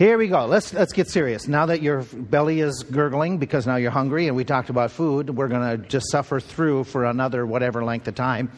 Here we go. Let's let's get serious. Now that your belly is gurgling because now you're hungry, and we talked about food, we're going to just suffer through for another whatever length of time.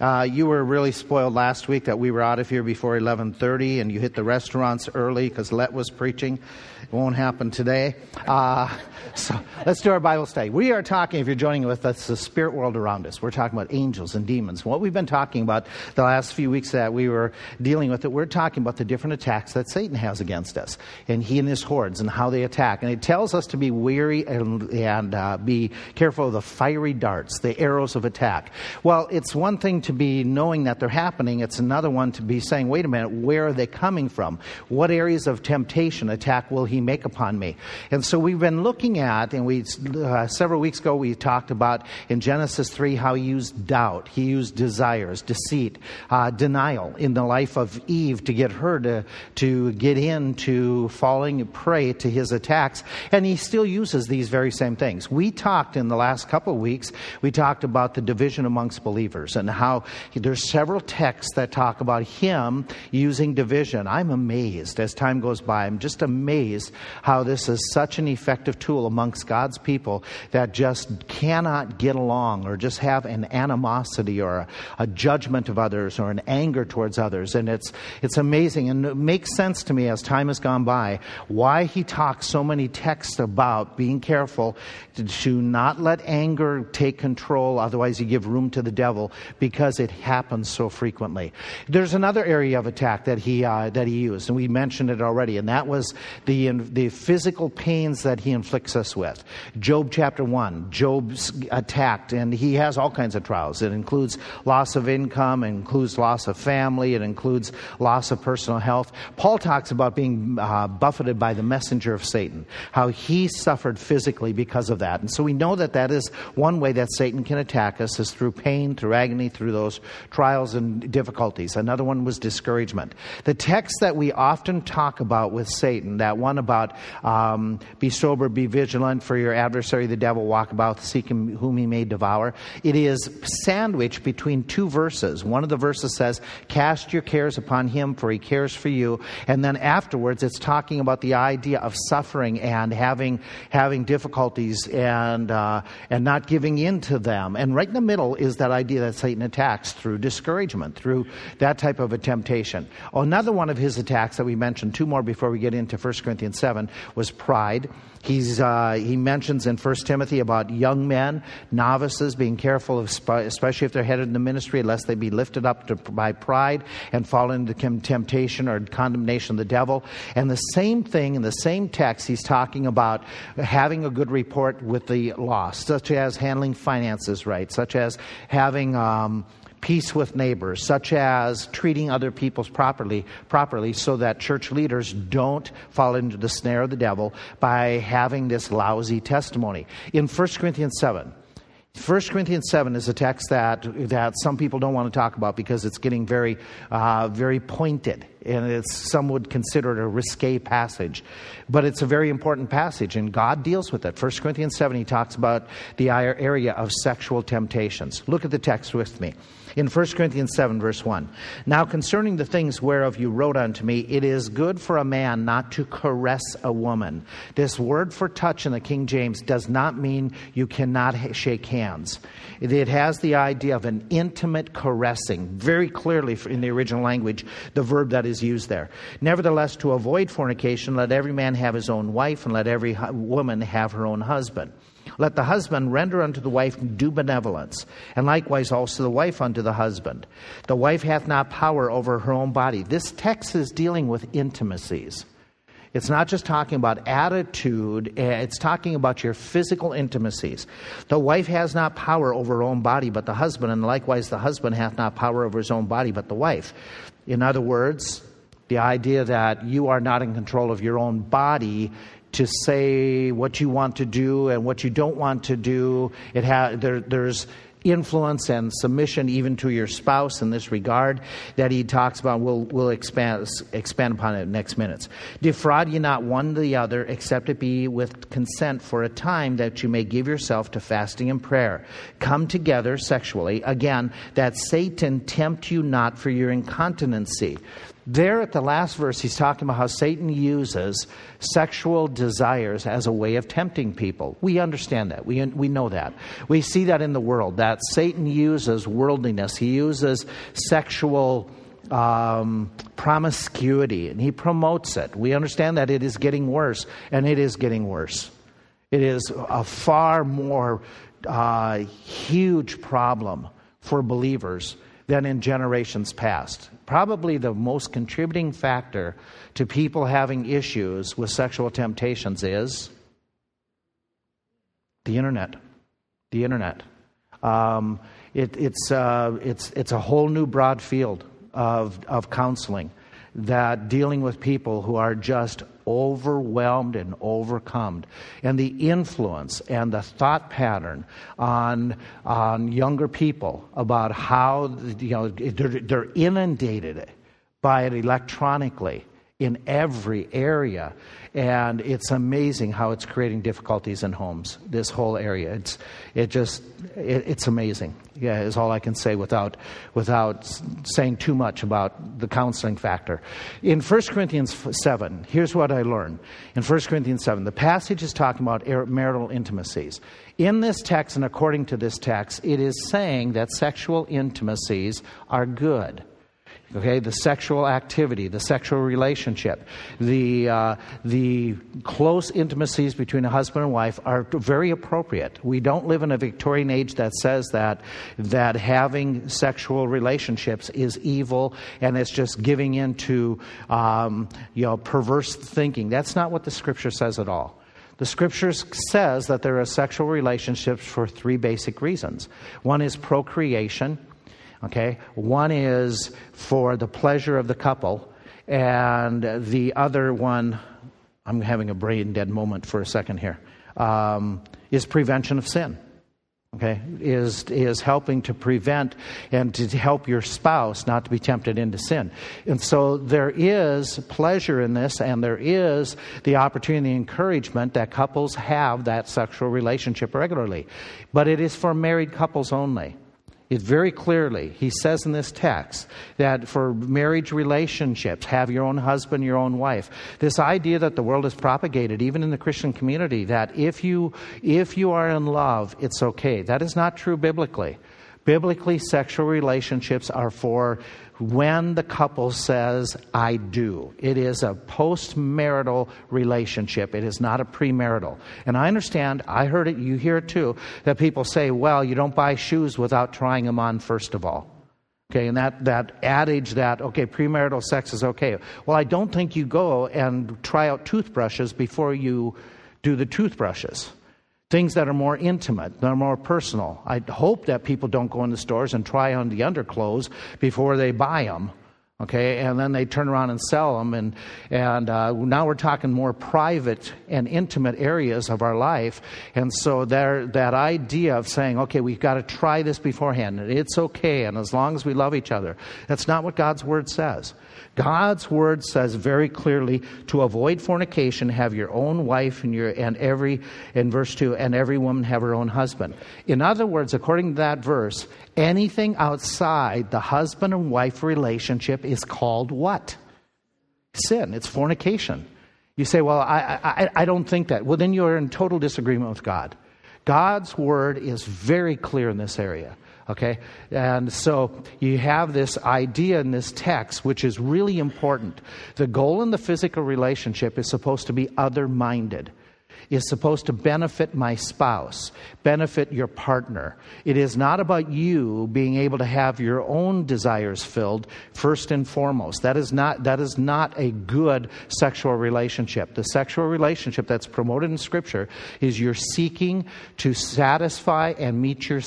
Uh, you were really spoiled last week that we were out of here before 11:30, and you hit the restaurants early because Let was preaching. It won't happen today. Uh, so let's do our Bible study. We are talking, if you're joining with us, the spirit world around us. We're talking about angels and demons. What we've been talking about the last few weeks that we were dealing with it, we're talking about the different attacks that Satan has against us, and he and his hordes, and how they attack. And it tells us to be weary and, and uh, be careful of the fiery darts, the arrows of attack. Well, it's one thing be knowing that they're happening. It's another one to be saying, wait a minute, where are they coming from? What areas of temptation attack will he make upon me. And so we've been looking at, and we uh, several weeks ago we talked about in Genesis 3 how he used doubt, he used desires, deceit, uh, denial in the life of Eve to get her to, to get into falling prey to his attacks. And he still uses these very same things. We talked in the last couple of weeks, we talked about the division amongst believers and how there's several texts that talk about him using division. I'm amazed as time goes by. I'm just amazed how this is such an effective tool amongst God's people that just cannot get along or just have an animosity or a, a judgment of others or an anger towards others. And it's, it's amazing and it makes sense to me as time has gone by why he talks so many texts about being careful to, to not let anger take control, otherwise, you give room to the devil because it happens so frequently. There's another area of attack that he, uh, that he used, and we mentioned it already, and that was the the physical pains that he inflicts us with. Job chapter 1, Job's attacked, and he has all kinds of trials. It includes loss of income, it includes loss of family, it includes loss of personal health. Paul talks about being uh, buffeted by the messenger of Satan, how he suffered physically because of that. And so we know that that is one way that Satan can attack us is through pain, through agony, through those trials and difficulties. Another one was discouragement. The text that we often talk about with Satan, that one about um, be sober, be vigilant, for your adversary, the devil, walk about, seek him whom he may devour. It is sandwiched between two verses. One of the verses says, Cast your cares upon him, for he cares for you. And then afterwards, it's talking about the idea of suffering and having, having difficulties and, uh, and not giving in to them. And right in the middle is that idea that Satan attacks through discouragement, through that type of a temptation. Another one of his attacks that we mentioned, two more before we get into 1 Corinthians 7 was pride. He's, uh, he mentions in 1 Timothy about young men, novices, being careful, of, especially if they're headed in the ministry, lest they be lifted up to, by pride and fall into temptation or condemnation of the devil. And the same thing in the same text, he's talking about having a good report with the lost, such as handling finances right, such as having. Um, peace with neighbors, such as treating other people's properly, properly so that church leaders don't fall into the snare of the devil by having this lousy testimony. In 1 Corinthians 7, 1 Corinthians 7 is a text that, that some people don't want to talk about because it's getting very, uh, very pointed. And it's, some would consider it a risque passage. But it's a very important passage, and God deals with it. 1 Corinthians 7, he talks about the area of sexual temptations. Look at the text with me in 1 Corinthians 7, verse 1. Now, concerning the things whereof you wrote unto me, it is good for a man not to caress a woman. This word for touch in the King James does not mean you cannot shake hands. It has the idea of an intimate caressing, very clearly in the original language, the verb that is used there. Nevertheless, to avoid fornication, let every man have his own wife, and let every woman have her own husband. Let the husband render unto the wife due benevolence, and likewise also the wife unto the husband. The wife hath not power over her own body. This text is dealing with intimacies. It's not just talking about attitude, eh, it's talking about your physical intimacies. The wife has not power over her own body but the husband, and likewise the husband hath not power over his own body but the wife. In other words, the idea that you are not in control of your own body to say what you want to do and what you don't want to do. It ha- there, there's influence and submission even to your spouse in this regard that he talks about. We'll, we'll expand, expand upon it next minutes. Defraud ye not one the other, except it be with consent for a time that you may give yourself to fasting and prayer. Come together sexually, again, that Satan tempt you not for your incontinency There at the last verse, he's talking about how Satan uses sexual desires as a way of tempting people. We understand that. We, we know that. We see that in the world, that Satan uses worldliness, he uses sexual um, promiscuity, and he promotes it. We understand that it is getting worse, and it is getting worse. It is a far more uh, huge problem for believers than in generations past. Probably the most contributing factor to people having issues with sexual temptations is the internet. The internet. Um, it, it's, uh, it's, it's a whole new broad field of, of counseling that dealing with people who are just overwhelmed and overcome. And the influence and the thought pattern on, on younger people about how you know, they're, they're inundated by it electronically in every area. And it's amazing how it's creating difficulties in homes, this whole area. It's, it just, it, it's amazing. Yeah, is all I can say without, without saying too much about the counseling factor. In 1 Corinthians 7, here's what I learned. In 1 Corinthians 7, the passage is talking about marital intimacies. In this text, and according to this text, it is saying that sexual intimacies are good. Okay, the sexual activity, the sexual relationship, the, uh, the close intimacies between a husband and wife are very appropriate. We don't live in a Victorian age that says that, that having sexual relationships is evil and it's just giving into um, you know, perverse thinking. That's not what the scripture says at all. The scripture says that there are sexual relationships for three basic reasons. One is procreation, Okay? One is for the pleasure of the couple, and the other one, I'm having a brain dead moment for a second here, um, is prevention of sin. Okay, is is helping to prevent and to help your spouse not to be tempted into sin. And so there is pleasure in this, and there is the opportunity and encouragement that couples have that sexual relationship regularly. But it is for married couples only it very clearly, he says in this text that for marriage relationships, have your own husband, your own wife. This idea that the world has propagated, even in the Christian community, that if you, if you are in love, it's okay. That is not true biblically. Biblically, sexual relationships are for when the couple says, I do. It is a post marital relationship, it is not a premarital. And I understand, I heard it, you hear it too, that people say, well, you don't buy shoes without trying them on first of all. Okay, and that, that adage that, okay, premarital sex is okay. Well, I don't think you go and try out toothbrushes before you do the toothbrushes things that are more intimate, that are more personal. I hope that people don't go in the stores and try on the underclothes before they buy them. Okay, and then they turn around and sell them, and and uh, now we're talking more private and intimate areas of our life, and so there that idea of saying, okay, we've got to try this beforehand, and it's okay, and as long as we love each other, that's not what God's word says. God's word says very clearly to avoid fornication, have your own wife and your and every in verse two, and every woman have her own husband. In other words, according to that verse, anything outside the husband and wife relationship is called what? Sin. It's fornication. You say, well, I, I, I don't think that. Well, then you're in total disagreement with God. God's word is very clear in this area. Okay? And so you have this idea in this text, which is really important. The goal in the physical relationship is supposed to be other minded is supposed to benefit my spouse, benefit your partner. It is not about you being able to have your own desires filled first and foremost. That is not, that is not a good sexual relationship. The sexual relationship that's promoted in Scripture is you're seeking to satisfy and meet your,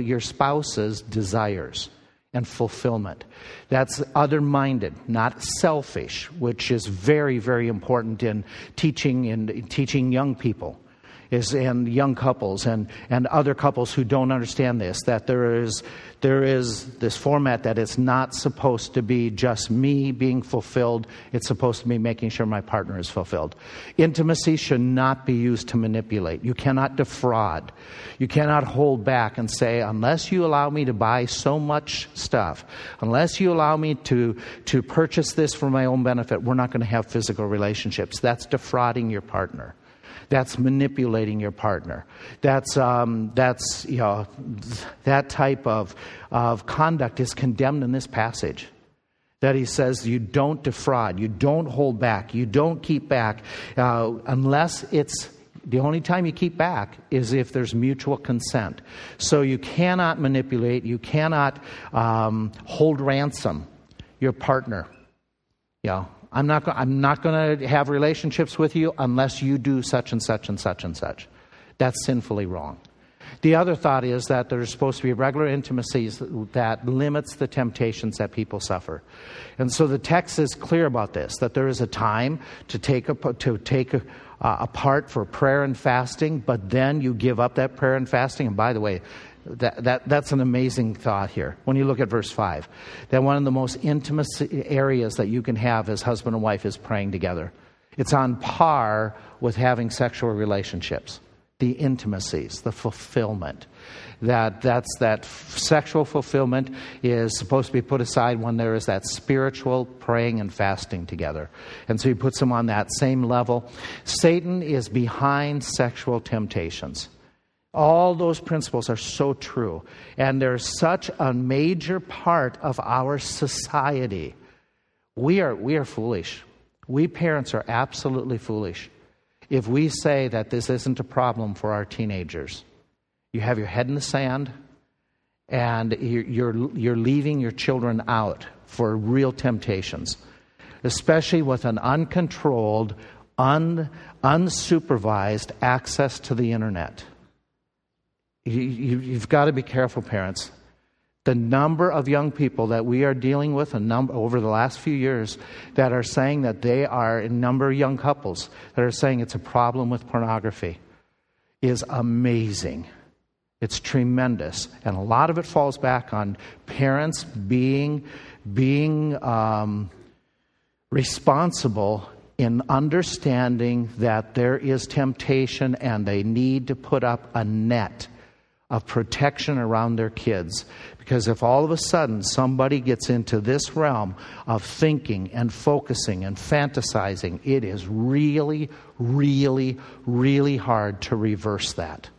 your spouse's desires and fulfillment. That's other minded, not selfish, which is very, very important in teaching in teaching young people. is and young couples and, and other couples who don't understand this that there is there is this format that it's not supposed to be just me being fulfilled. It's supposed to be making sure my partner is fulfilled. Intimacy should not be used to manipulate. You cannot defraud. You cannot hold back and say unless you allow me to buy so much stuff unless you allow me to to purchase this for my own benefit we're not going to have physical relationships. That's defrauding your partner that's manipulating your partner. That's, um, that's you know, that type of, of conduct is condemned in this passage. That he says you don't defraud, you don't hold back, you don't keep back, uh, unless it's the only time you keep back is if there's mutual consent. So you cannot manipulate, you cannot um, hold ransom your partner. Yeah, I'm not, I'm not going to have relationships with you unless you do such and such and such and such. That's sinfully wrong. The other thought is that there's supposed to be regular intimacies that limits the temptations that people suffer. And so the text is clear about this that there is a time to take, a, to take a, uh, apart for prayer and fasting, but then you give up that prayer and fasting. And by the way, that, that, that's an amazing thought here when you look at verse 5. That one of the most intimate areas that you can have as husband and wife is praying together. It's on par with having sexual relationships, the intimacies, the fulfillment. That, that's that sexual fulfillment is supposed to be put aside when there is that spiritual praying and fasting together. And so he puts them on that same level. Satan is behind sexual temptations. All those principles are so true. And they're such a major part of our society. We are, we are foolish. We parents are absolutely foolish if we say that this isn't a problem for our teenagers. You have your head in the sand and you're, you're leaving your children out for real temptations, especially with an uncontrolled, un, unsupervised access to the internet. You, you've got to be careful, parents. The number of young people that we are dealing with number, over the last few years that are saying that they are, a number of young couples that are saying it's a problem with pornography is amazing. It's tremendous. And a lot of it falls back on parents being, being um, responsible in understanding that there is temptation and they need to put up a net of protection around their kids. Because if all of a sudden somebody gets into this realm of thinking and focusing and fantasizing, it is really, really, really hard to reverse that.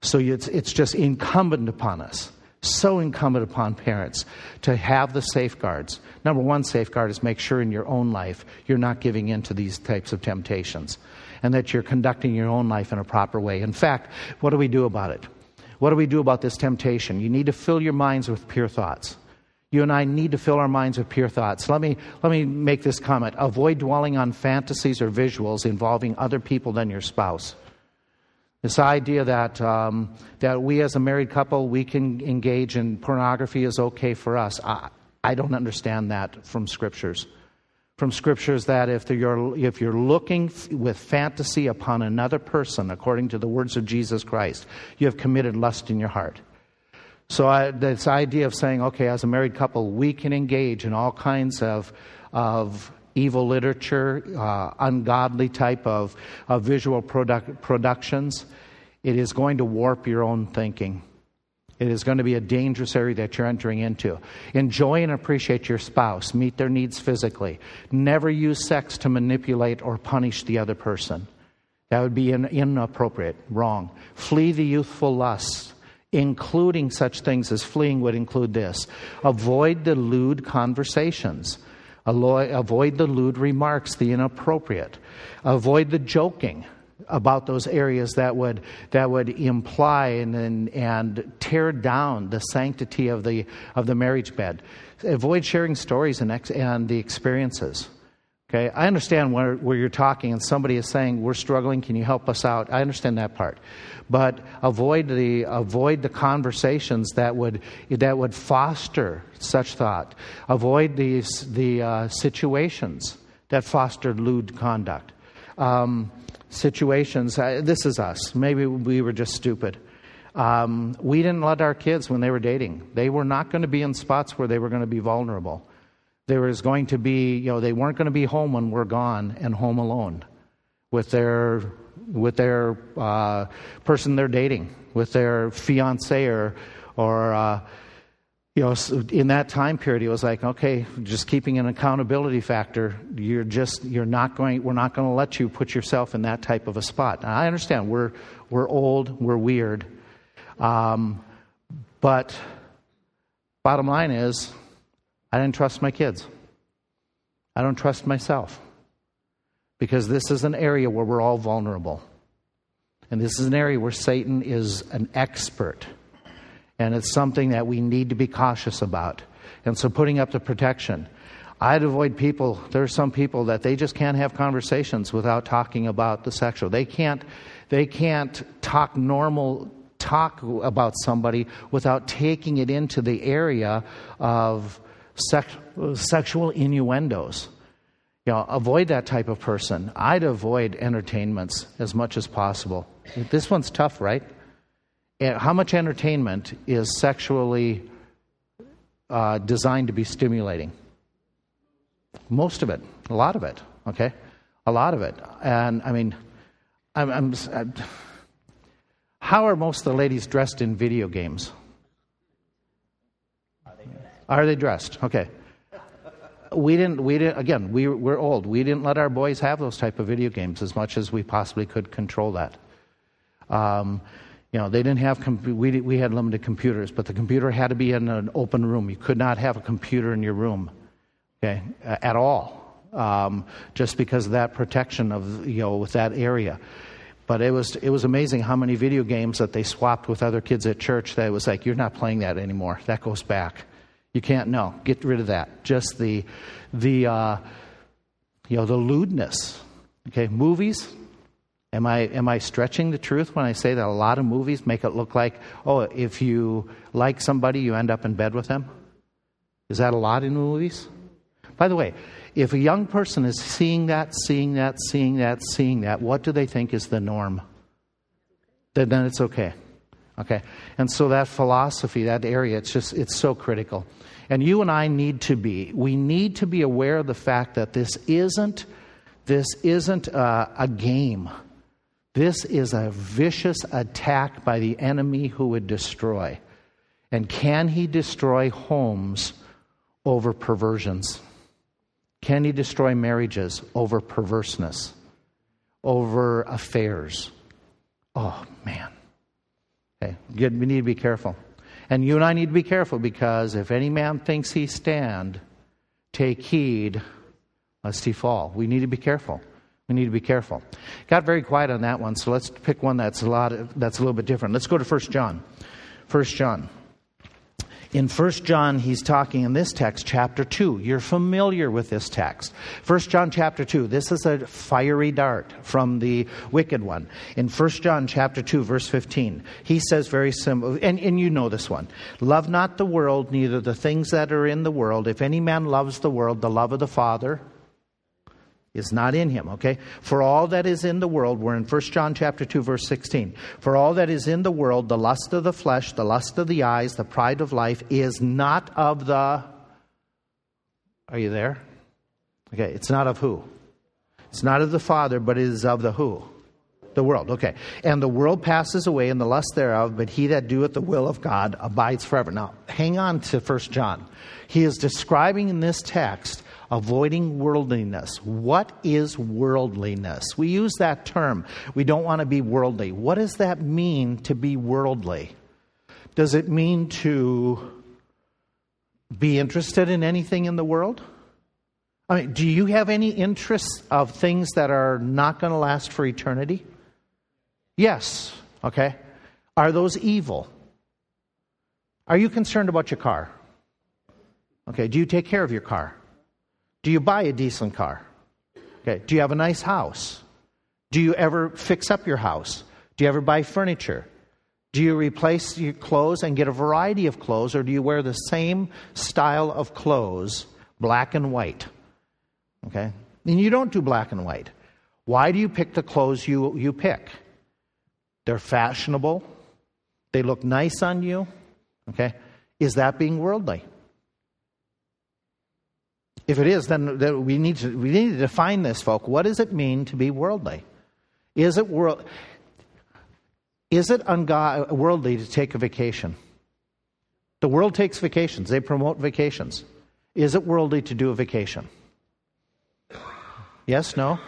So it's, it's just incumbent upon us, so incumbent upon parents to have the safeguards. Number one safeguard is make sure in your own life you're not giving in to these types of temptations and that you're conducting your own life in a proper way. In fact, what do we do about it? What do we do about this temptation? You need to fill your minds with pure thoughts. You and I need to fill our minds with pure thoughts. Let me, let me make this comment. Avoid dwelling on fantasies or visuals involving other people than your spouse. This idea that, um, that we as a married couple, we can engage in pornography is okay for us. I, I don't understand that from scriptures from scriptures that if you're, if you're looking with fantasy upon another person, according to the words of Jesus Christ, you have committed lust in your heart. So, I, this idea of saying, okay, as a married couple, we can engage in all kinds of, of evil literature, uh, ungodly type of, of visual product, productions, it is going to warp your own thinking. It is going to be a dangerous area that you're entering into. Enjoy and appreciate your spouse. Meet their needs physically. Never use sex to manipulate or punish the other person. That would be inappropriate, wrong. Flee the youthful lusts, including such things as fleeing would include this. Avoid the lewd conversations. Avoid the lewd remarks, the inappropriate. Avoid the joking about those areas that would, that would imply and, and, and tear down the sanctity of the, of the marriage bed. Avoid sharing stories and, ex, and the experiences. Okay, I understand where, where you're talking and somebody is saying, We're struggling, can you help us out? I understand that part. But avoid the, avoid the conversations that would, that would foster such thought. Avoid these, the uh, situations that foster lewd conduct. Um, situations. Uh, this is us. Maybe we were just stupid. Um, we didn't let our kids when they were dating. They were not going to be in spots where they were going to be vulnerable. There was going to be, you know, they weren't going to be home when we're gone and home alone with their with their uh, person they're dating, with their fiance or or uh, you know, in that time period, it was like, okay, just keeping an accountability factor. You're just, you're not going, we're not going to let you put yourself in that type of a spot. Now, I understand we're, we're old, we're weird. Um, but bottom line is, I didn't trust my kids. I don't trust myself. Because this is an area where we're all vulnerable. And this is an area where Satan is an expert and it's something that we need to be cautious about. And so, putting up the protection. I'd avoid people. There are some people that they just can't have conversations without talking about the sexual. They can't. They can't talk normal talk about somebody without taking it into the area of sex, sexual innuendos. You know, avoid that type of person. I'd avoid entertainments as much as possible. This one's tough, right? How much entertainment is sexually uh, designed to be stimulating? Most of it, a lot of it, okay? A lot of it. And I mean, I'm, I'm, I'm, how are most of the ladies dressed in video games? Are they dressed? Are they dressed? Okay. We didn't, we didn't, again, we, we're old. We didn't let our boys have those type of video games as much as we possibly could control that. Um, you know, they didn't have, we, we had limited computers, but the computer had to be in an open room. You could not have a computer in your room, okay, at all, um, just because of that protection of, you know, with that area. But it was, it was amazing how many video games that they swapped with other kids at church that it was like, you're not playing that anymore. That goes back. You can't, no, get rid of that. Just the, the, uh, you know, the lewdness. Okay, movies, Am I, am I stretching the truth when I say that a lot of movies make it look like, oh, if you like somebody, you end up in bed with them? Is that a lot in movies? By the way, if a young person is seeing that, seeing that, seeing that, seeing that, what do they think is the norm? Then, then it's okay. Okay? And so that philosophy, that area, it's just, it's so critical. And you and I need to be, we need to be aware of the fact that this isn't, this isn't a, a game. This is a vicious attack by the enemy who would destroy. And can he destroy homes over perversions? Can he destroy marriages over perverseness, over affairs? Oh, man. Okay, good. We need to be careful. And you and I need to be careful because if any man thinks he stand, take heed lest he fall. We need to be careful. We need to be careful. Got very quiet on that one, so let's pick one that's a lot that's a little bit different. Let's go to 1 John. 1 John. In 1 John, he's talking in this text, chapter 2. You're familiar with this text. 1 John chapter 2. This is a fiery dart from the wicked one. In 1 John chapter 2, verse 15, he says very simple, and, and you know this one Love not the world, neither the things that are in the world. If any man loves the world, the love of the Father is not in him okay? For all that is in the world we're in 1 john chapter 2 verse 16 for all that is in the world the lust of the flesh the lust of the eyes the pride of life is not of the are you there? Okay it's not of who? It's not of the father but it is of the who? The world okay. And the world passes away and the lust thereof but he that doeth the will of god abides forever. Now hang on to 1 john. He is describing in this text avoiding worldliness. What is worldliness? We use that term. We don't want to be worldly. What does that mean to be worldly? Does it mean to be interested in anything in the world? I mean, do you have any interests of things that are not going to last for eternity? Yes. Okay. Are those evil? Are you concerned about your car? Okay. Do you take care of your car? Do you buy a decent car? Okay. Do you have a nice house? Do you ever fix up your house? Do you ever buy furniture? Do you replace your clothes and get a variety of clothes, or do you wear the same style of clothes, black and white? Okay? And you don't do black and white. Why do you pick the clothes you, you pick? They're fashionable. They look nice on you. Okay? Is that being worldly? If it is, then, we, need to, we need to define this, folk. What does it mean to be worldly? Is it world? Is it ungod- worldly to take a vacation? The world takes vacations. They promote vacations. Is it worldly to do a vacation? Yes, no?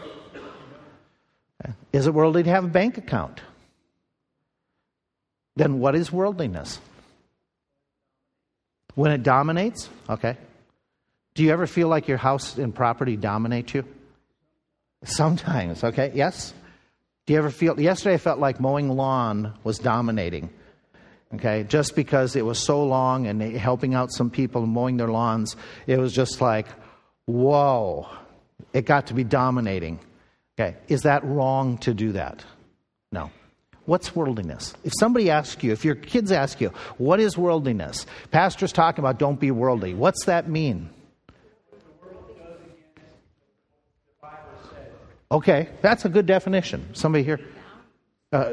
Is it worldly to have a bank account? Then what is worldliness? When it dominates? Okay. Do you ever feel like your house and property dominate you? Sometimes, okay? Yes? Do you ever feel yesterday I felt like mowing lawn was dominating. Okay, just because it was so long and helping out some people mowing their lawns, it was just like, whoa, it got to be dominating. Okay, is that wrong to do that? No. What's worldliness? If somebody asks you, if your kids ask you, what is worldliness? Pastor's talking about don't be worldly. What's that mean? Okay, that's a good definition. Somebody here? Uh,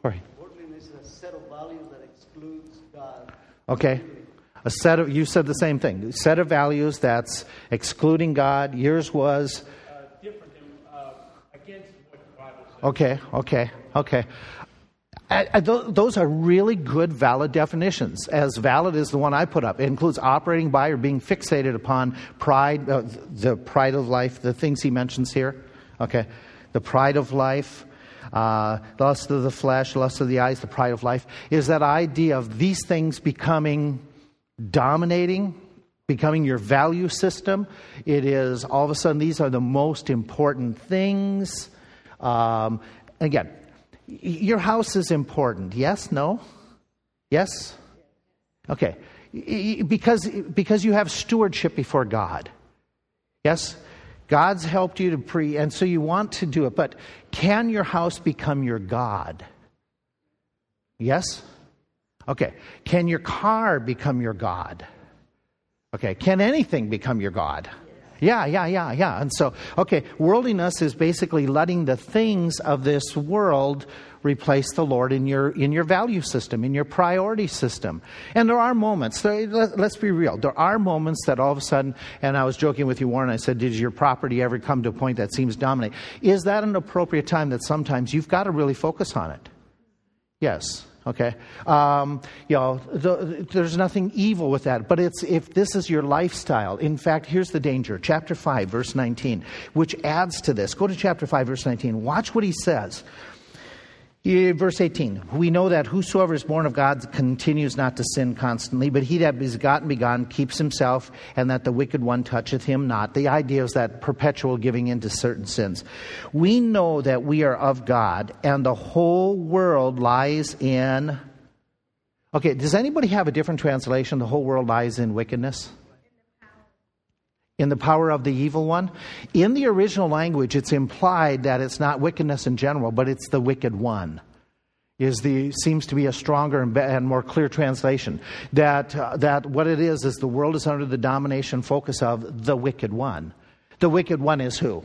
sorry. Worldliness is a set of values that excludes God. Okay. A set of, you said the same thing. A set of values that's excluding God. Yours was? Uh, different than, uh, against what the Bible says. Okay, okay, okay. I, I, th- those are really good, valid definitions. As valid as the one I put up. It includes operating by or being fixated upon pride, uh, the pride of life, the things he mentions here. Okay, the pride of life, uh, lust of the flesh, lust of the eyes, the pride of life, is that idea of these things becoming dominating, becoming your value system. It is all of a sudden these are the most important things. Um, again, your house is important. Yes? No? Yes? Okay. Because, because you have stewardship before God. Yes? God's helped you to pre, and so you want to do it. But can your house become your God? Yes? Okay. Can your car become your God? Okay. Can anything become your God? Yeah, yeah, yeah, yeah. And so, okay, worldliness is basically letting the things of this world replace the Lord in your in your value system, in your priority system. And there are moments. Let's be real. There are moments that all of a sudden. And I was joking with you, Warren. I said, "Did your property ever come to a point that seems dominant? Is that an appropriate time that sometimes you've got to really focus on it? Yes. Okay, um, you know, the, there's nothing evil with that, but it's if this is your lifestyle. In fact, here's the danger. Chapter five, verse 19, which adds to this. Go to chapter five, verse 19. Watch what he says. Verse 18, we know that whosoever is born of God continues not to sin constantly, but he that is begotten, begotten keeps himself, and that the wicked one toucheth him not. The idea is that perpetual giving into certain sins. We know that we are of God, and the whole world lies in. Okay, does anybody have a different translation? The whole world lies in wickedness? In the power of the evil one. In the original language, it's implied that it's not wickedness in general, but it's the wicked one. Is the seems to be a stronger and, and more clear translation that uh, that what it is is the world is under the domination focus of the wicked one. The wicked one is who?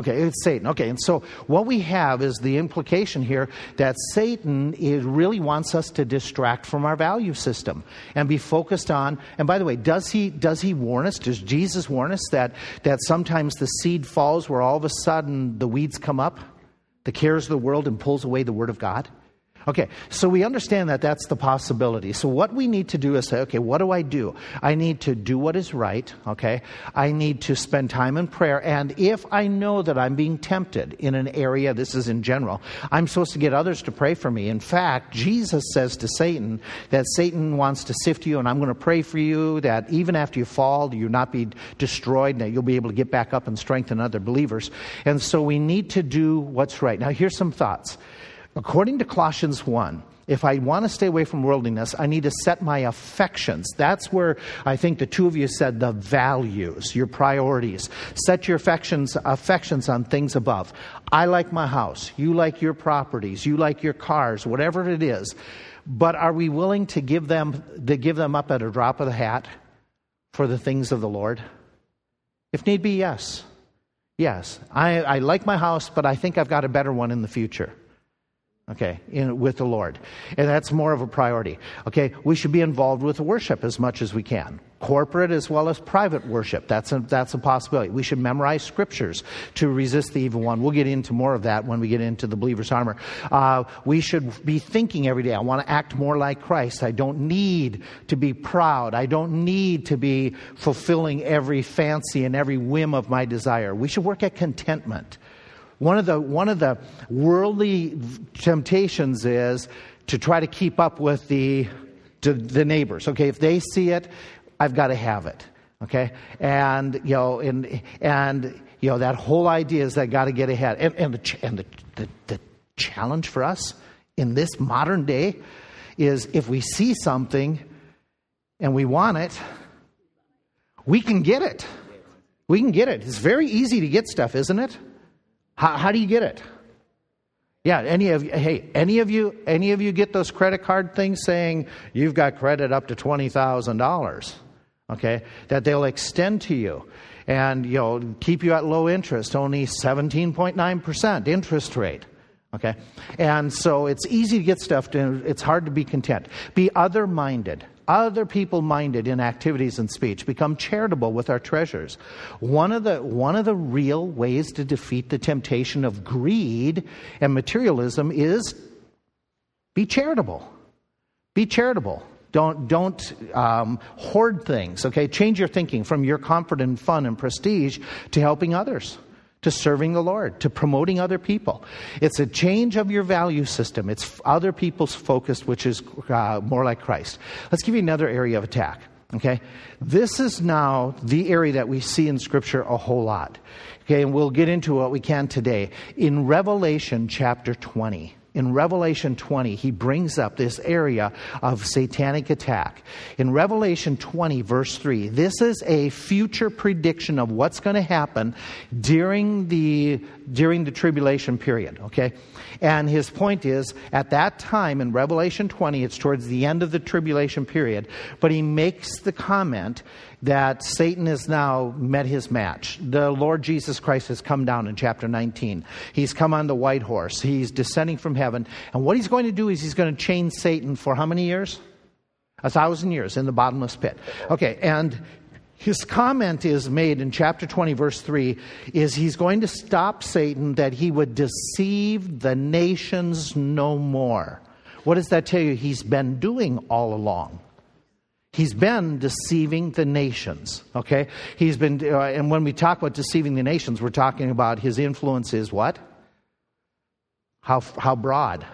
Okay, it's Satan. Okay, and so what we have is the implication here that Satan is, really wants us to distract from our value system and be focused on. And by the way, does he does he warn us? Does Jesus warn us that that sometimes the seed falls where all of a sudden the weeds come up, the cares of the world, and pulls away the word of God? Okay, so we understand that that's the possibility. So what we need to do is say, okay, what do I do? I need to do what is right, okay? I need to spend time in prayer. And if I know that I'm being tempted in an area, this is in general, I'm supposed to get others to pray for me. In fact, Jesus says to Satan that Satan wants to sift you, and I'm going to pray for you that even after you fall, you not be destroyed, and that you'll be able to get back up and strengthen other believers. And so we need to do what's right. Now, here's some thoughts. According to Colossians 1, if I want to stay away from worldliness, I need to set my affections. That's where I think the two of you said the values, your priorities. Set your affections, affections on things above. I like my house. You like your properties. You like your cars, whatever it is. But are we willing to give them, to give them up at a drop of the hat for the things of the Lord? If need be, yes. Yes, I, I like my house, but I think I've got a better one in the future okay, in, with the Lord. And that's more of a priority. Okay, we should be involved with worship as much as we can. Corporate as well as private worship. That's a, that's a possibility. We should memorize scriptures to resist the evil one. We'll get into more of that when we get into the believer's armor. Uh, we should be thinking every day, I want to act more like Christ. I don't need to be proud. I don't need to be fulfilling every fancy and every whim of my desire. We should work at contentment. One of the, one of the worldly temptations is to try to keep up with the, the neighbors. Okay, if they see it, I've got to have it. Okay, and you know, and and you know that whole idea is that I got to get ahead. And, and, the, and the, the, the challenge for us in this modern day is if we see something and we want it, we can get it. We can get it. It's very easy to get stuff, isn't it? How, how do you get it? Yeah, any of hey, any of you, any of you get those credit card things saying you've got credit up to twenty thousand dollars, okay? That they'll extend to you, and you know keep you at low interest, only seventeen point nine percent interest rate, okay? And so it's easy to get stuff. To, it's hard to be content. Be other minded other people minded in activities and speech, become charitable with our treasures. One of, the, one of the real ways to defeat the temptation of greed and materialism is be charitable. Be charitable. Don't, don't um, hoard things, okay? Change your thinking from your comfort and fun and prestige to helping others to serving the Lord, to promoting other people. It's a change of your value system. It's other people's focus, which is uh, more like Christ. Let's give you another area of attack. Okay? This is now the area that we see in Scripture a whole lot. Okay, and we'll get into what we can today. In Revelation chapter 20, in Revelation 20, he brings up this area of satanic attack. In Revelation 20, verse 3, this is a future prediction of what's going to happen during the, during the tribulation period, okay? And his point is, at that time in Revelation 20, it's towards the end of the tribulation period, but he makes the comment that Satan has now met his match. The Lord Jesus Christ has come down in chapter 19. He's come on the white horse. He's descending from heaven. And what he's going to do is he's going to chain Satan for how many years? A thousand years in the bottomless pit. Okay, and his comment is made in chapter 20, verse 3 is he's going to stop Satan that he would deceive the nations no more. What does that tell you? He's been doing all along. He's been deceiving the nations, okay? He's been, uh, and when we talk about deceiving the nations, we're talking about his influence is what? How, how broad?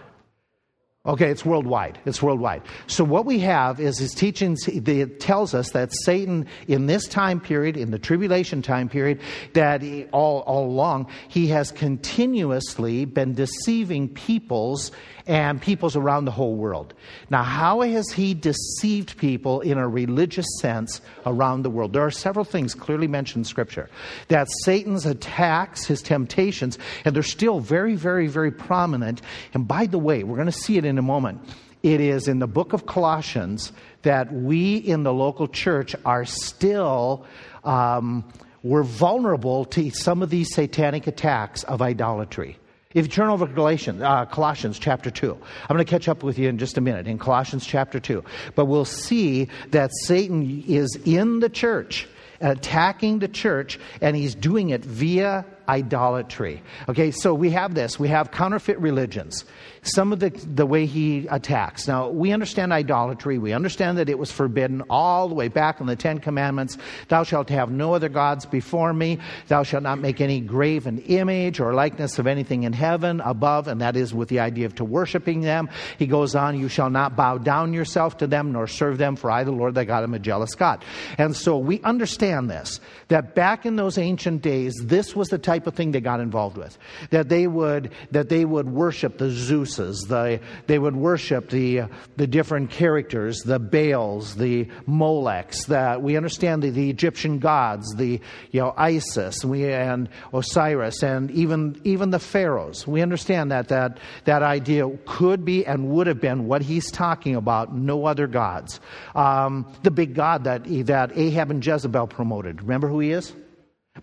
Okay, it's worldwide. It's worldwide. So what we have is his teachings. It tells us that Satan, in this time period, in the tribulation time period, that he, all all along he has continuously been deceiving peoples and peoples around the whole world. Now, how has he deceived people in a religious sense around the world? There are several things clearly mentioned in Scripture that Satan's attacks, his temptations, and they're still very, very, very prominent. And by the way, we're going to see it in a moment. It is in the book of Colossians that we in the local church are still. Um, we're vulnerable to some of these satanic attacks of idolatry. If you turn over to Galatians, uh, Colossians chapter 2, I'm going to catch up with you in just a minute in Colossians chapter 2. But we'll see that Satan is in the church, attacking the church, and he's doing it via idolatry. Okay, so we have this. We have counterfeit religions some of the, the way he attacks. Now, we understand idolatry. We understand that it was forbidden all the way back in the Ten Commandments. Thou shalt have no other gods before me. Thou shalt not make any graven image or likeness of anything in heaven above, and that is with the idea of to worshiping them. He goes on, You shall not bow down yourself to them nor serve them, for I, the Lord thy God, am a jealous God. And so we understand this, that back in those ancient days, this was the type of thing they got involved with. That they would, that they would worship the Zeus the, they would worship the, the different characters, the Baals, the Molechs. That we understand the, the Egyptian gods, the you know Isis, we and Osiris, and even even the pharaohs. We understand that that that idea could be and would have been what he's talking about. No other gods. Um, the big god that that Ahab and Jezebel promoted. Remember who he is?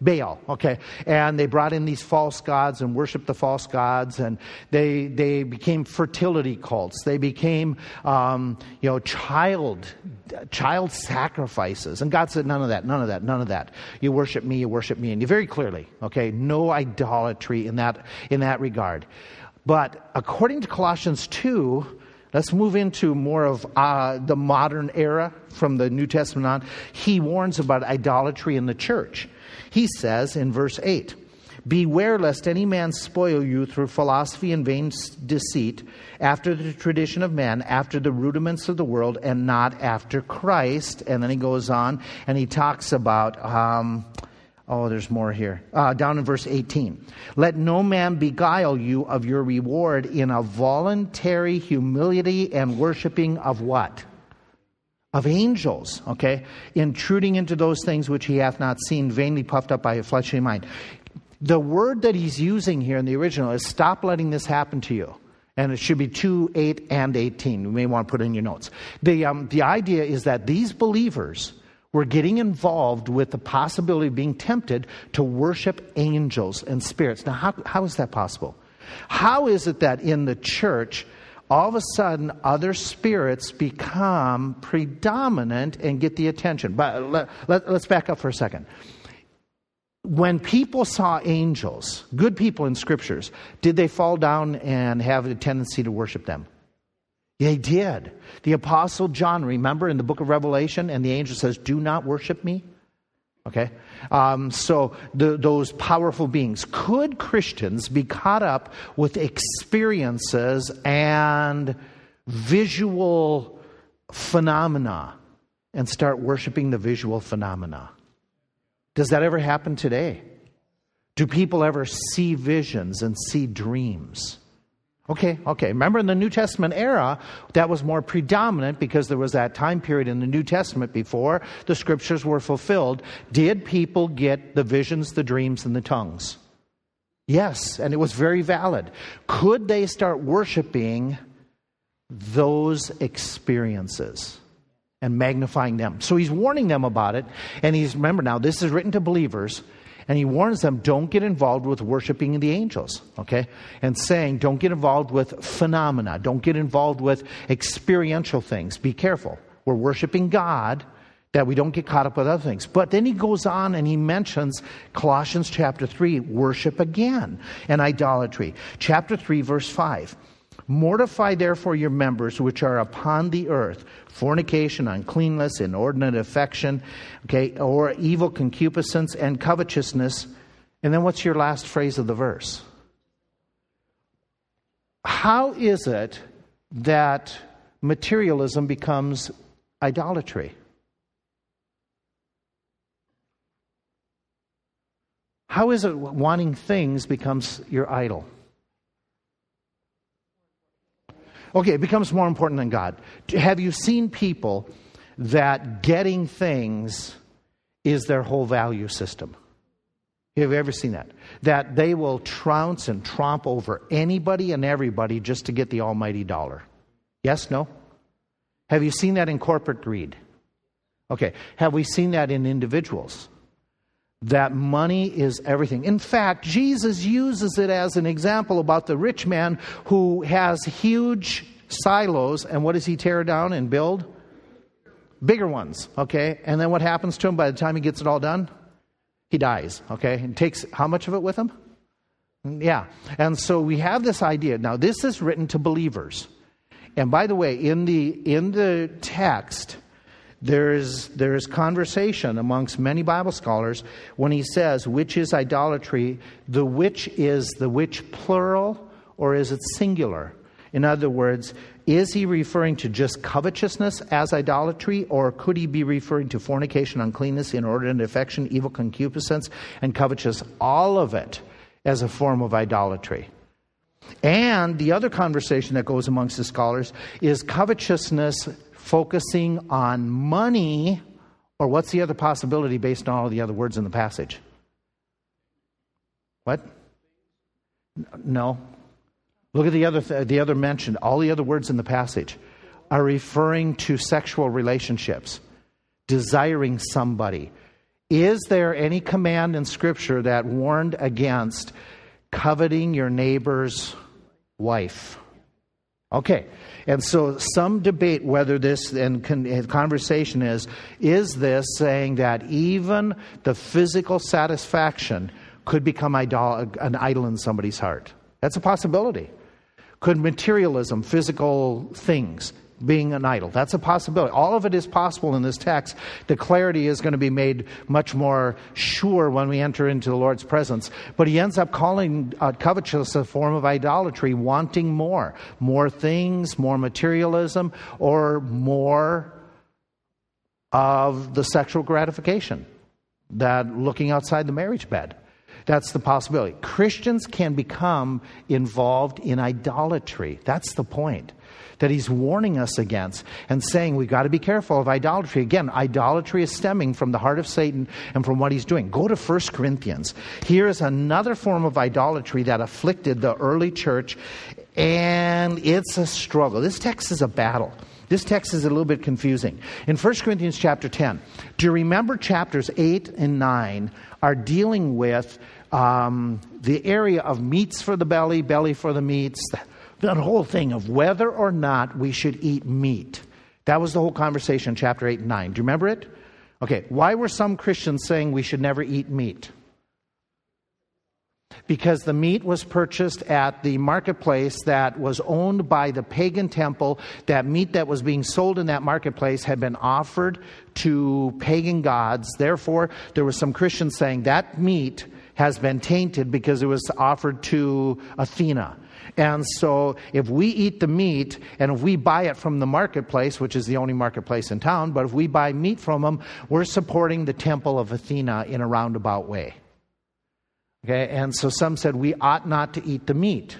Baal, okay. And they brought in these false gods and worshiped the false gods, and they, they became fertility cults. They became, um, you know, child, child sacrifices. And God said, none of that, none of that, none of that. You worship me, you worship me. And you very clearly, okay, no idolatry in that, in that regard. But according to Colossians 2, Let's move into more of uh, the modern era from the New Testament on. He warns about idolatry in the church. He says in verse 8 Beware lest any man spoil you through philosophy and vain deceit, after the tradition of men, after the rudiments of the world, and not after Christ. And then he goes on and he talks about. Um, Oh, there's more here. Uh, down in verse 18. Let no man beguile you of your reward in a voluntary humility and worshiping of what? Of angels, okay, intruding into those things which he hath not seen, vainly puffed up by a fleshly mind. The word that he's using here in the original is stop letting this happen to you. And it should be 2, 8, and 18. You may want to put in your notes. The, um, the idea is that these believers were getting involved with the possibility of being tempted to worship angels and spirits. Now, how, how is that possible? How is it that in the church, all of a sudden other spirits become predominant and get the attention. But let, let, let's back up for a second. When people saw angels, good people in scriptures, did they fall down and have a tendency to worship them? They did. The Apostle John, remember in the book of Revelation, and the angel says, Do not worship me? Okay? Um, so, the, those powerful beings. Could Christians be caught up with experiences and visual phenomena and start worshiping the visual phenomena? Does that ever happen today? Do people ever see visions and see dreams? Okay, okay. Remember in the New Testament era, that was more predominant because there was that time period in the New Testament before the scriptures were fulfilled. Did people get the visions, the dreams, and the tongues? Yes, and it was very valid. Could they start worshiping those experiences? and magnifying them. So he's warning them about it. And he's, remember now, this is written to believers. And he warns them don't get involved with worshiping the angels, okay? And saying don't get involved with phenomena, don't get involved with experiential things. Be careful. We're worshiping God that we don't get caught up with other things. But then he goes on and he mentions Colossians chapter 3, worship again, and idolatry. Chapter 3, verse 5. Mortify therefore your members which are upon the earth fornication, uncleanness, inordinate affection, okay, or evil concupiscence and covetousness. And then what's your last phrase of the verse? How is it that materialism becomes idolatry? How is it wanting things becomes your idol? Okay, it becomes more important than God. Have you seen people that getting things is their whole value system? Have you ever seen that? That they will trounce and tromp over anybody and everybody just to get the almighty dollar. Yes, no? Have you seen that in corporate greed? Okay. Have we seen that in individuals? That money is everything. In fact, Jesus uses it as an example about the rich man who has huge silos, and what does he tear down and build? Bigger ones, okay? And then what happens to him by the time he gets it all done? He dies, okay? And takes how much of it with him? Yeah. And so we have this idea. Now, this is written to believers. And by the way, in the, in the text, there is, there is conversation amongst many Bible scholars when he says, which is idolatry, the which is the which plural or is it singular? In other words, is he referring to just covetousness as idolatry, or could he be referring to fornication, uncleanness, inordinate affection, evil concupiscence, and covetous, All of it as a form of idolatry. And the other conversation that goes amongst the scholars is covetousness focusing on money, or what's the other possibility based on all the other words in the passage? What? No. Look at the other, th- the other mentioned. All the other words in the passage are referring to sexual relationships, desiring somebody, Is there any command in Scripture that warned against coveting your neighbor's wife? Okay, and so some debate whether this and conversation is is this saying that even the physical satisfaction could become an idol in somebody's heart? That's a possibility. Could materialism, physical things, being an idol. That's a possibility. All of it is possible in this text. The clarity is going to be made much more sure when we enter into the Lord's presence. But he ends up calling uh, covetousness a form of idolatry, wanting more. More things, more materialism, or more of the sexual gratification, that looking outside the marriage bed. That's the possibility. Christians can become involved in idolatry. That's the point that he's warning us against and saying we've got to be careful of idolatry. Again, idolatry is stemming from the heart of Satan and from what he's doing. Go to 1 Corinthians. Here is another form of idolatry that afflicted the early church, and it's a struggle. This text is a battle. This text is a little bit confusing. In 1 Corinthians chapter 10, do you remember chapters 8 and 9 are dealing with um, the area of meats for the belly, belly for the meats, that whole thing of whether or not we should eat meat. That was the whole conversation chapter 8 and 9. Do you remember it? Okay, why were some Christians saying we should never eat meat? Because the meat was purchased at the marketplace that was owned by the pagan temple. That meat that was being sold in that marketplace had been offered to pagan gods. Therefore, there were some Christians saying that meat has been tainted because it was offered to Athena. And so, if we eat the meat and if we buy it from the marketplace, which is the only marketplace in town, but if we buy meat from them, we're supporting the temple of Athena in a roundabout way. Okay, and so some said we ought not to eat the meat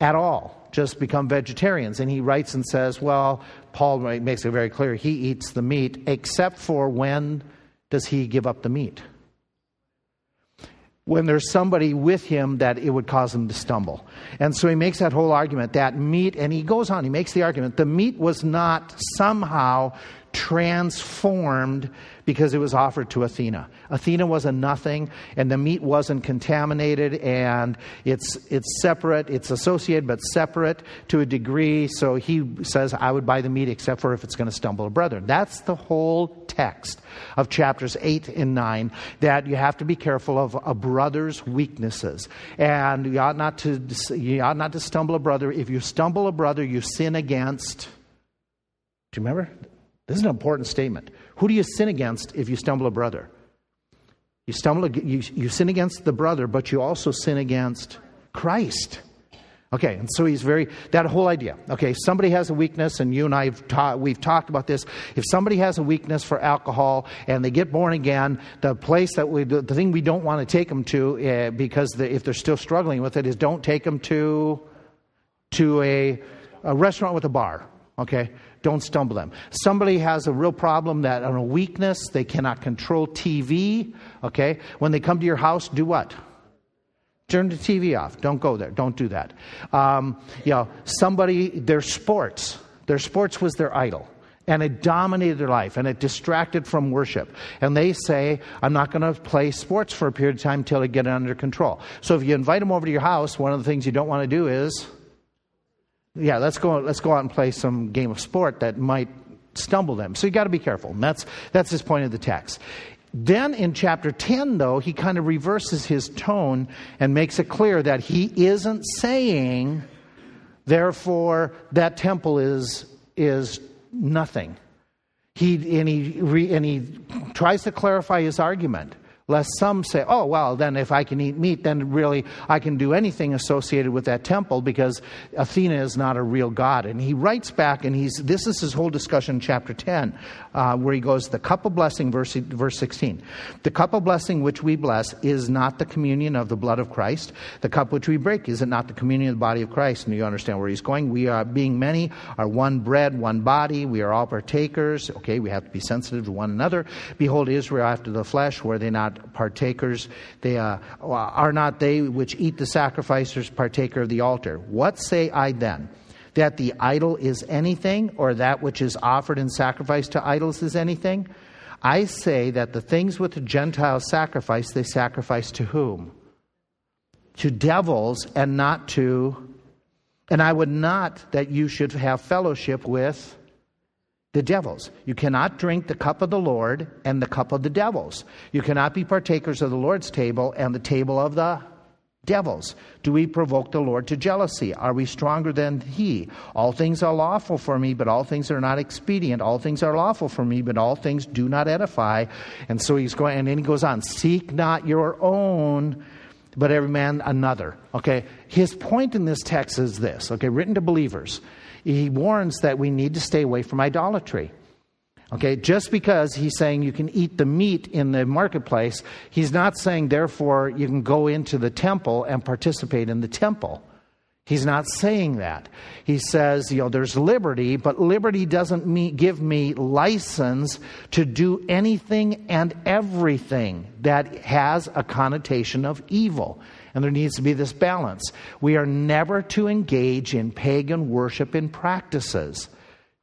at all, just become vegetarians. And he writes and says, well, Paul makes it very clear he eats the meat, except for when does he give up the meat? When there's somebody with him that it would cause him to stumble. And so he makes that whole argument that meat, and he goes on, he makes the argument the meat was not somehow transformed because it was offered to Athena. Athena was a nothing, and the meat wasn't contaminated, and it's, it's separate, it's associated but separate to a degree. So he says, I would buy the meat except for if it's going to stumble a brother. That's the whole text of chapters 8 and 9 that you have to be careful of a brother's weaknesses. And you ought not to, you ought not to stumble a brother. If you stumble a brother, you sin against. Do you remember? This is an important statement. Who do you sin against if you stumble a brother? You stumble, you, you sin against the brother, but you also sin against Christ. Okay, and so he's very, that whole idea. Okay, somebody has a weakness, and you and I, have ta- we've talked about this. If somebody has a weakness for alcohol and they get born again, the place that we, the thing we don't want to take them to, uh, because the, if they're still struggling with it, is don't take them to, to a, a restaurant with a bar. Okay? Don't stumble them. Somebody has a real problem that on a weakness, they cannot control TV. Okay? When they come to your house, do what? Turn the TV off. Don't go there. Don't do that. Um, you know, somebody, their sports, their sports was their idol. And it dominated their life and it distracted from worship. And they say, I'm not going to play sports for a period of time until I get it under control. So if you invite them over to your house, one of the things you don't want to do is yeah, let's go, let's go out and play some game of sport that might stumble them. So you got to be careful. And that's, that's his point of the text. Then in chapter 10, though, he kind of reverses his tone and makes it clear that he isn't saying, therefore, that temple is, is nothing. He, and, he, and he tries to clarify his argument. Lest some say, oh, well, then if I can eat meat, then really I can do anything associated with that temple because Athena is not a real god. And he writes back, and he's, this is his whole discussion in chapter 10, uh, where he goes, the cup of blessing, verse, verse 16. The cup of blessing which we bless is not the communion of the blood of Christ. The cup which we break, is it not the communion of the body of Christ? And you understand where he's going. We are, being many, are one bread, one body. We are all partakers. Okay, we have to be sensitive to one another. Behold, Israel after the flesh, were they not partakers. They uh, are not they which eat the sacrifices partaker of the altar. What say I then? That the idol is anything, or that which is offered in sacrifice to idols is anything? I say that the things which the Gentiles sacrifice, they sacrifice to whom? To devils and not to. And I would not that you should have fellowship with the devils. You cannot drink the cup of the Lord and the cup of the devils. You cannot be partakers of the Lord's table and the table of the devils. Do we provoke the Lord to jealousy? Are we stronger than He? All things are lawful for me, but all things are not expedient. All things are lawful for me, but all things do not edify. And so he's going, and then he goes on, seek not your own, but every man another. Okay? His point in this text is this, okay, written to believers he warns that we need to stay away from idolatry. Okay, just because he's saying you can eat the meat in the marketplace, he's not saying, therefore, you can go into the temple and participate in the temple. He's not saying that. He says, you know, there's liberty, but liberty doesn't give me license to do anything and everything that has a connotation of evil. And there needs to be this balance. We are never to engage in pagan worship and practices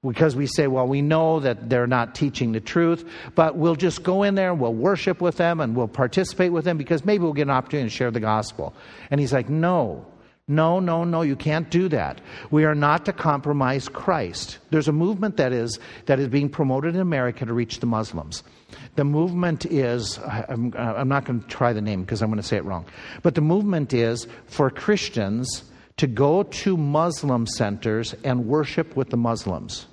because we say, well, we know that they're not teaching the truth, but we'll just go in there and we'll worship with them and we'll participate with them because maybe we'll get an opportunity to share the gospel. And he's like, no. No, no, no, you can't do that. We are not to compromise Christ. There's a movement that is, that is being promoted in America to reach the Muslims. The movement is, I'm, I'm not going to try the name because I'm going to say it wrong, but the movement is for Christians to go to Muslim centers and worship with the Muslims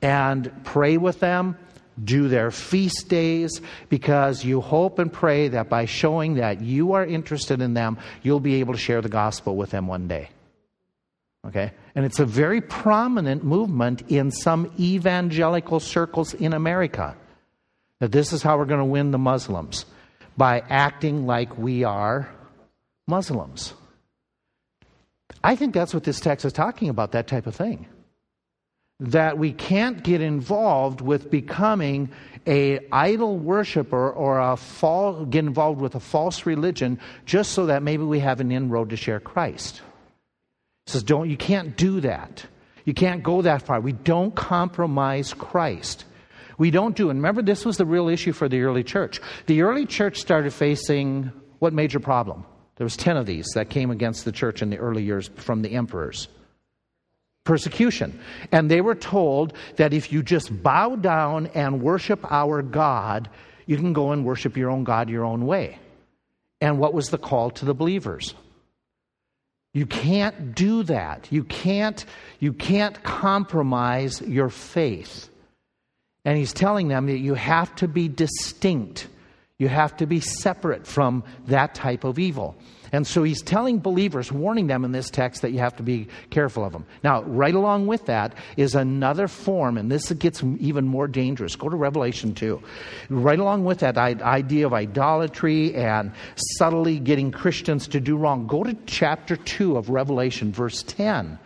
and pray with them, do their feast days, because you hope and pray that by showing that you are interested in them, you'll be able to share the gospel with them one day. Okay? And it's a very prominent movement in some evangelical circles in America that this is how we're going to win the Muslims by acting like we are Muslims. I think that's what this text is talking about, that type of thing. That we can't get involved with becoming a idol worshiper or a fall, get involved with a false religion just so that maybe we have an inroad to share Christ. He says, don't you can't do that. You can't go that far. We don't compromise Christ. We don't do. And remember, this was the real issue for the early church. The early church started facing what major problem? There was 10 of these that came against the church in the early years from the emperors. Persecution. And they were told that if you just bow down and worship our God, you can go and worship your own God your own way. And what was the call to the believers? You can't do that. You can't, you can't compromise your faith. And he's telling them that you have to be distinct. You have to be separate from that type of evil. And so he's telling believers, warning them in this text that you have to be careful of them. Now, right along with that is another form, and this gets even more dangerous. Go to Revelation 2. Right along with that idea of idolatry and subtly getting Christians to do wrong, go to chapter 2 of Revelation, verse 10.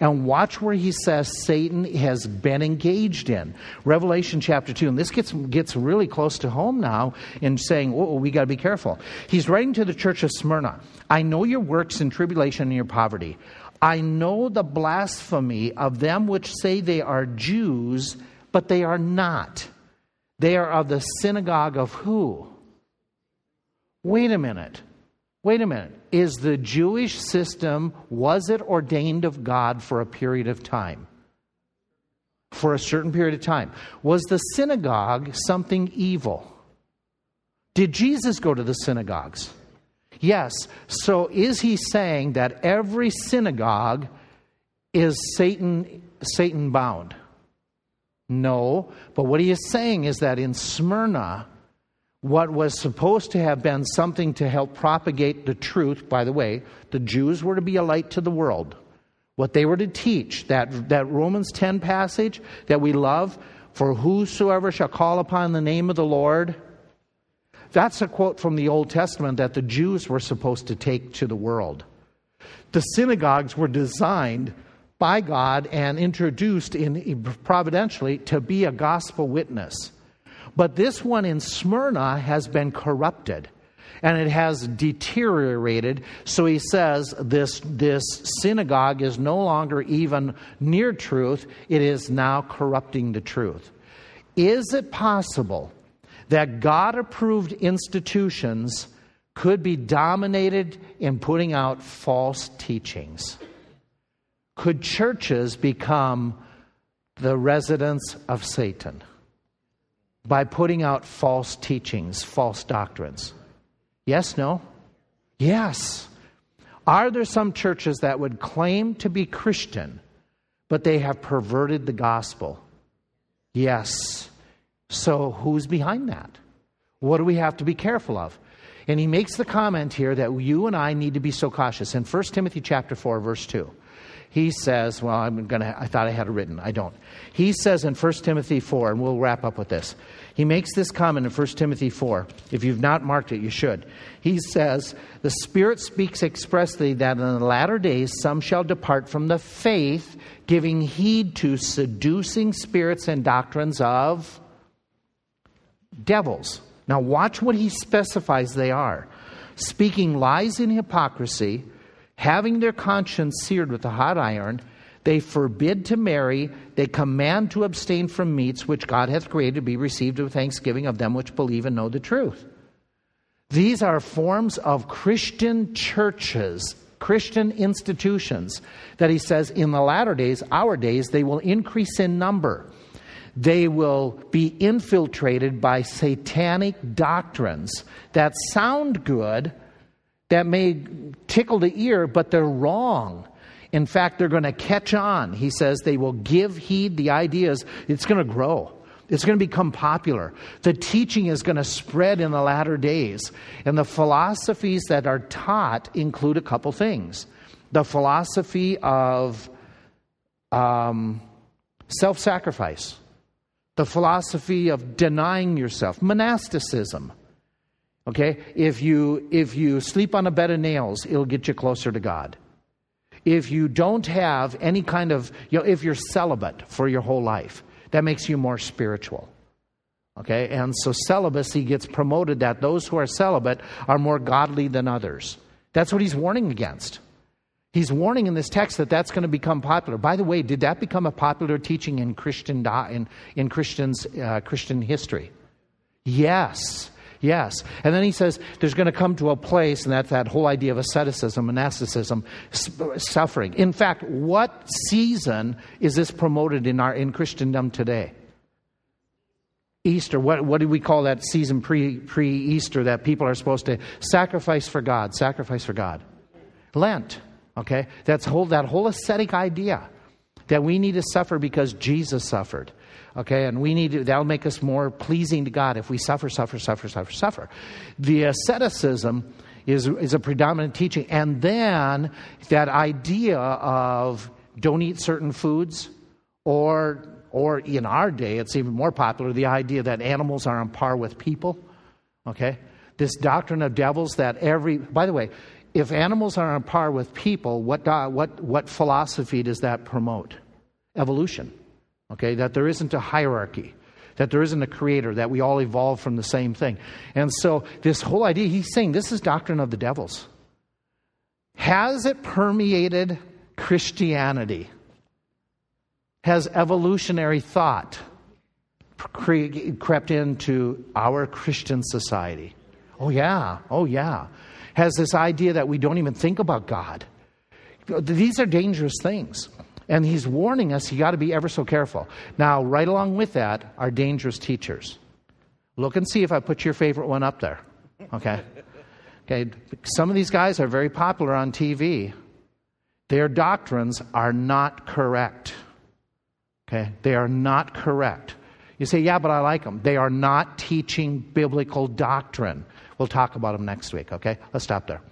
And watch where he says Satan has been engaged in. Revelation chapter 2. And this gets, gets really close to home now in saying, oh, we got to be careful. He's writing to the church of Smyrna I know your works in tribulation and your poverty. I know the blasphemy of them which say they are Jews, but they are not. They are of the synagogue of who? Wait a minute. Wait a minute. Is the Jewish system, was it ordained of God for a period of time? For a certain period of time. Was the synagogue something evil? Did Jesus go to the synagogues? Yes. So is he saying that every synagogue is Satan Satan bound? No, but what he is saying is that in Smyrna what was supposed to have been something to help propagate the truth, by the way, the Jews were to be a light to the world. What they were to teach, that, that Romans 10 passage that we love, for whosoever shall call upon the name of the Lord, that's a quote from the Old Testament that the Jews were supposed to take to the world. The synagogues were designed by God and introduced in, providentially to be a gospel witness. But this one in Smyrna has been corrupted and it has deteriorated. So he says this, this synagogue is no longer even near truth, it is now corrupting the truth. Is it possible that God approved institutions could be dominated in putting out false teachings? Could churches become the residence of Satan by putting out false teachings, false doctrines? Yes, no? Yes. Are there some churches that would claim to be Christian, but they have perverted the gospel? Yes. So who's behind that? What do we have to be careful of? And he makes the comment here that you and I need to be so cautious. In 1 Timothy chapter 4, verse 2, he says, well, I'm gonna I thought I had it written. I don't. He says in 1 Timothy 4, and we'll wrap up with this. He makes this comment in 1 Timothy 4. If you've not marked it, you should. He says, The Spirit speaks expressly that in the latter days some shall depart from the faith, giving heed to seducing spirits and doctrines of devils. Now, watch what he specifies they are speaking lies in hypocrisy, having their conscience seared with a hot iron. They forbid to marry. They command to abstain from meats which God hath created to be received with thanksgiving of them which believe and know the truth. These are forms of Christian churches, Christian institutions that he says in the latter days, our days, they will increase in number. They will be infiltrated by satanic doctrines that sound good, that may tickle the ear, but they're wrong. In fact, they're going to catch on. He says they will give heed. The ideas, it's going to grow. It's going to become popular. The teaching is going to spread in the latter days. And the philosophies that are taught include a couple things the philosophy of um, self sacrifice, the philosophy of denying yourself, monasticism. Okay? If you, if you sleep on a bed of nails, it'll get you closer to God. If you don't have any kind of, you know, if you're celibate for your whole life, that makes you more spiritual. Okay? And so celibacy gets promoted that those who are celibate are more godly than others. That's what he's warning against. He's warning in this text that that's going to become popular. By the way, did that become a popular teaching in Christian in, in Christians uh, Christian history? Yes. Yes. And then he says there's going to come to a place, and that's that whole idea of asceticism, monasticism, suffering. In fact, what season is this promoted in, our, in Christendom today? Easter. What, what do we call that season pre, pre Easter that people are supposed to sacrifice for God? Sacrifice for God. Lent. Okay? That's whole, that whole ascetic idea that we need to suffer because Jesus suffered. Okay, and we need to, that'll make us more pleasing to God if we suffer, suffer, suffer, suffer, suffer. The asceticism is, is a predominant teaching. And then that idea of don't eat certain foods, or, or in our day, it's even more popular, the idea that animals are on par with people. Okay? This doctrine of devils that every, by the way, if animals are on par with people, what, what, what philosophy does that promote? Evolution. Okay, that there isn't a hierarchy, that there isn't a creator, that we all evolve from the same thing. And so, this whole idea, he's saying this is doctrine of the devils. Has it permeated Christianity? Has evolutionary thought crept into our Christian society? Oh, yeah. Oh, yeah. Has this idea that we don't even think about God? These are dangerous things. And he's warning us, you got to be ever so careful. Now, right along with that are dangerous teachers. Look and see if I put your favorite one up there. Okay? Okay, some of these guys are very popular on TV. Their doctrines are not correct. Okay? They are not correct. You say, yeah, but I like them. They are not teaching biblical doctrine. We'll talk about them next week, okay? Let's stop there.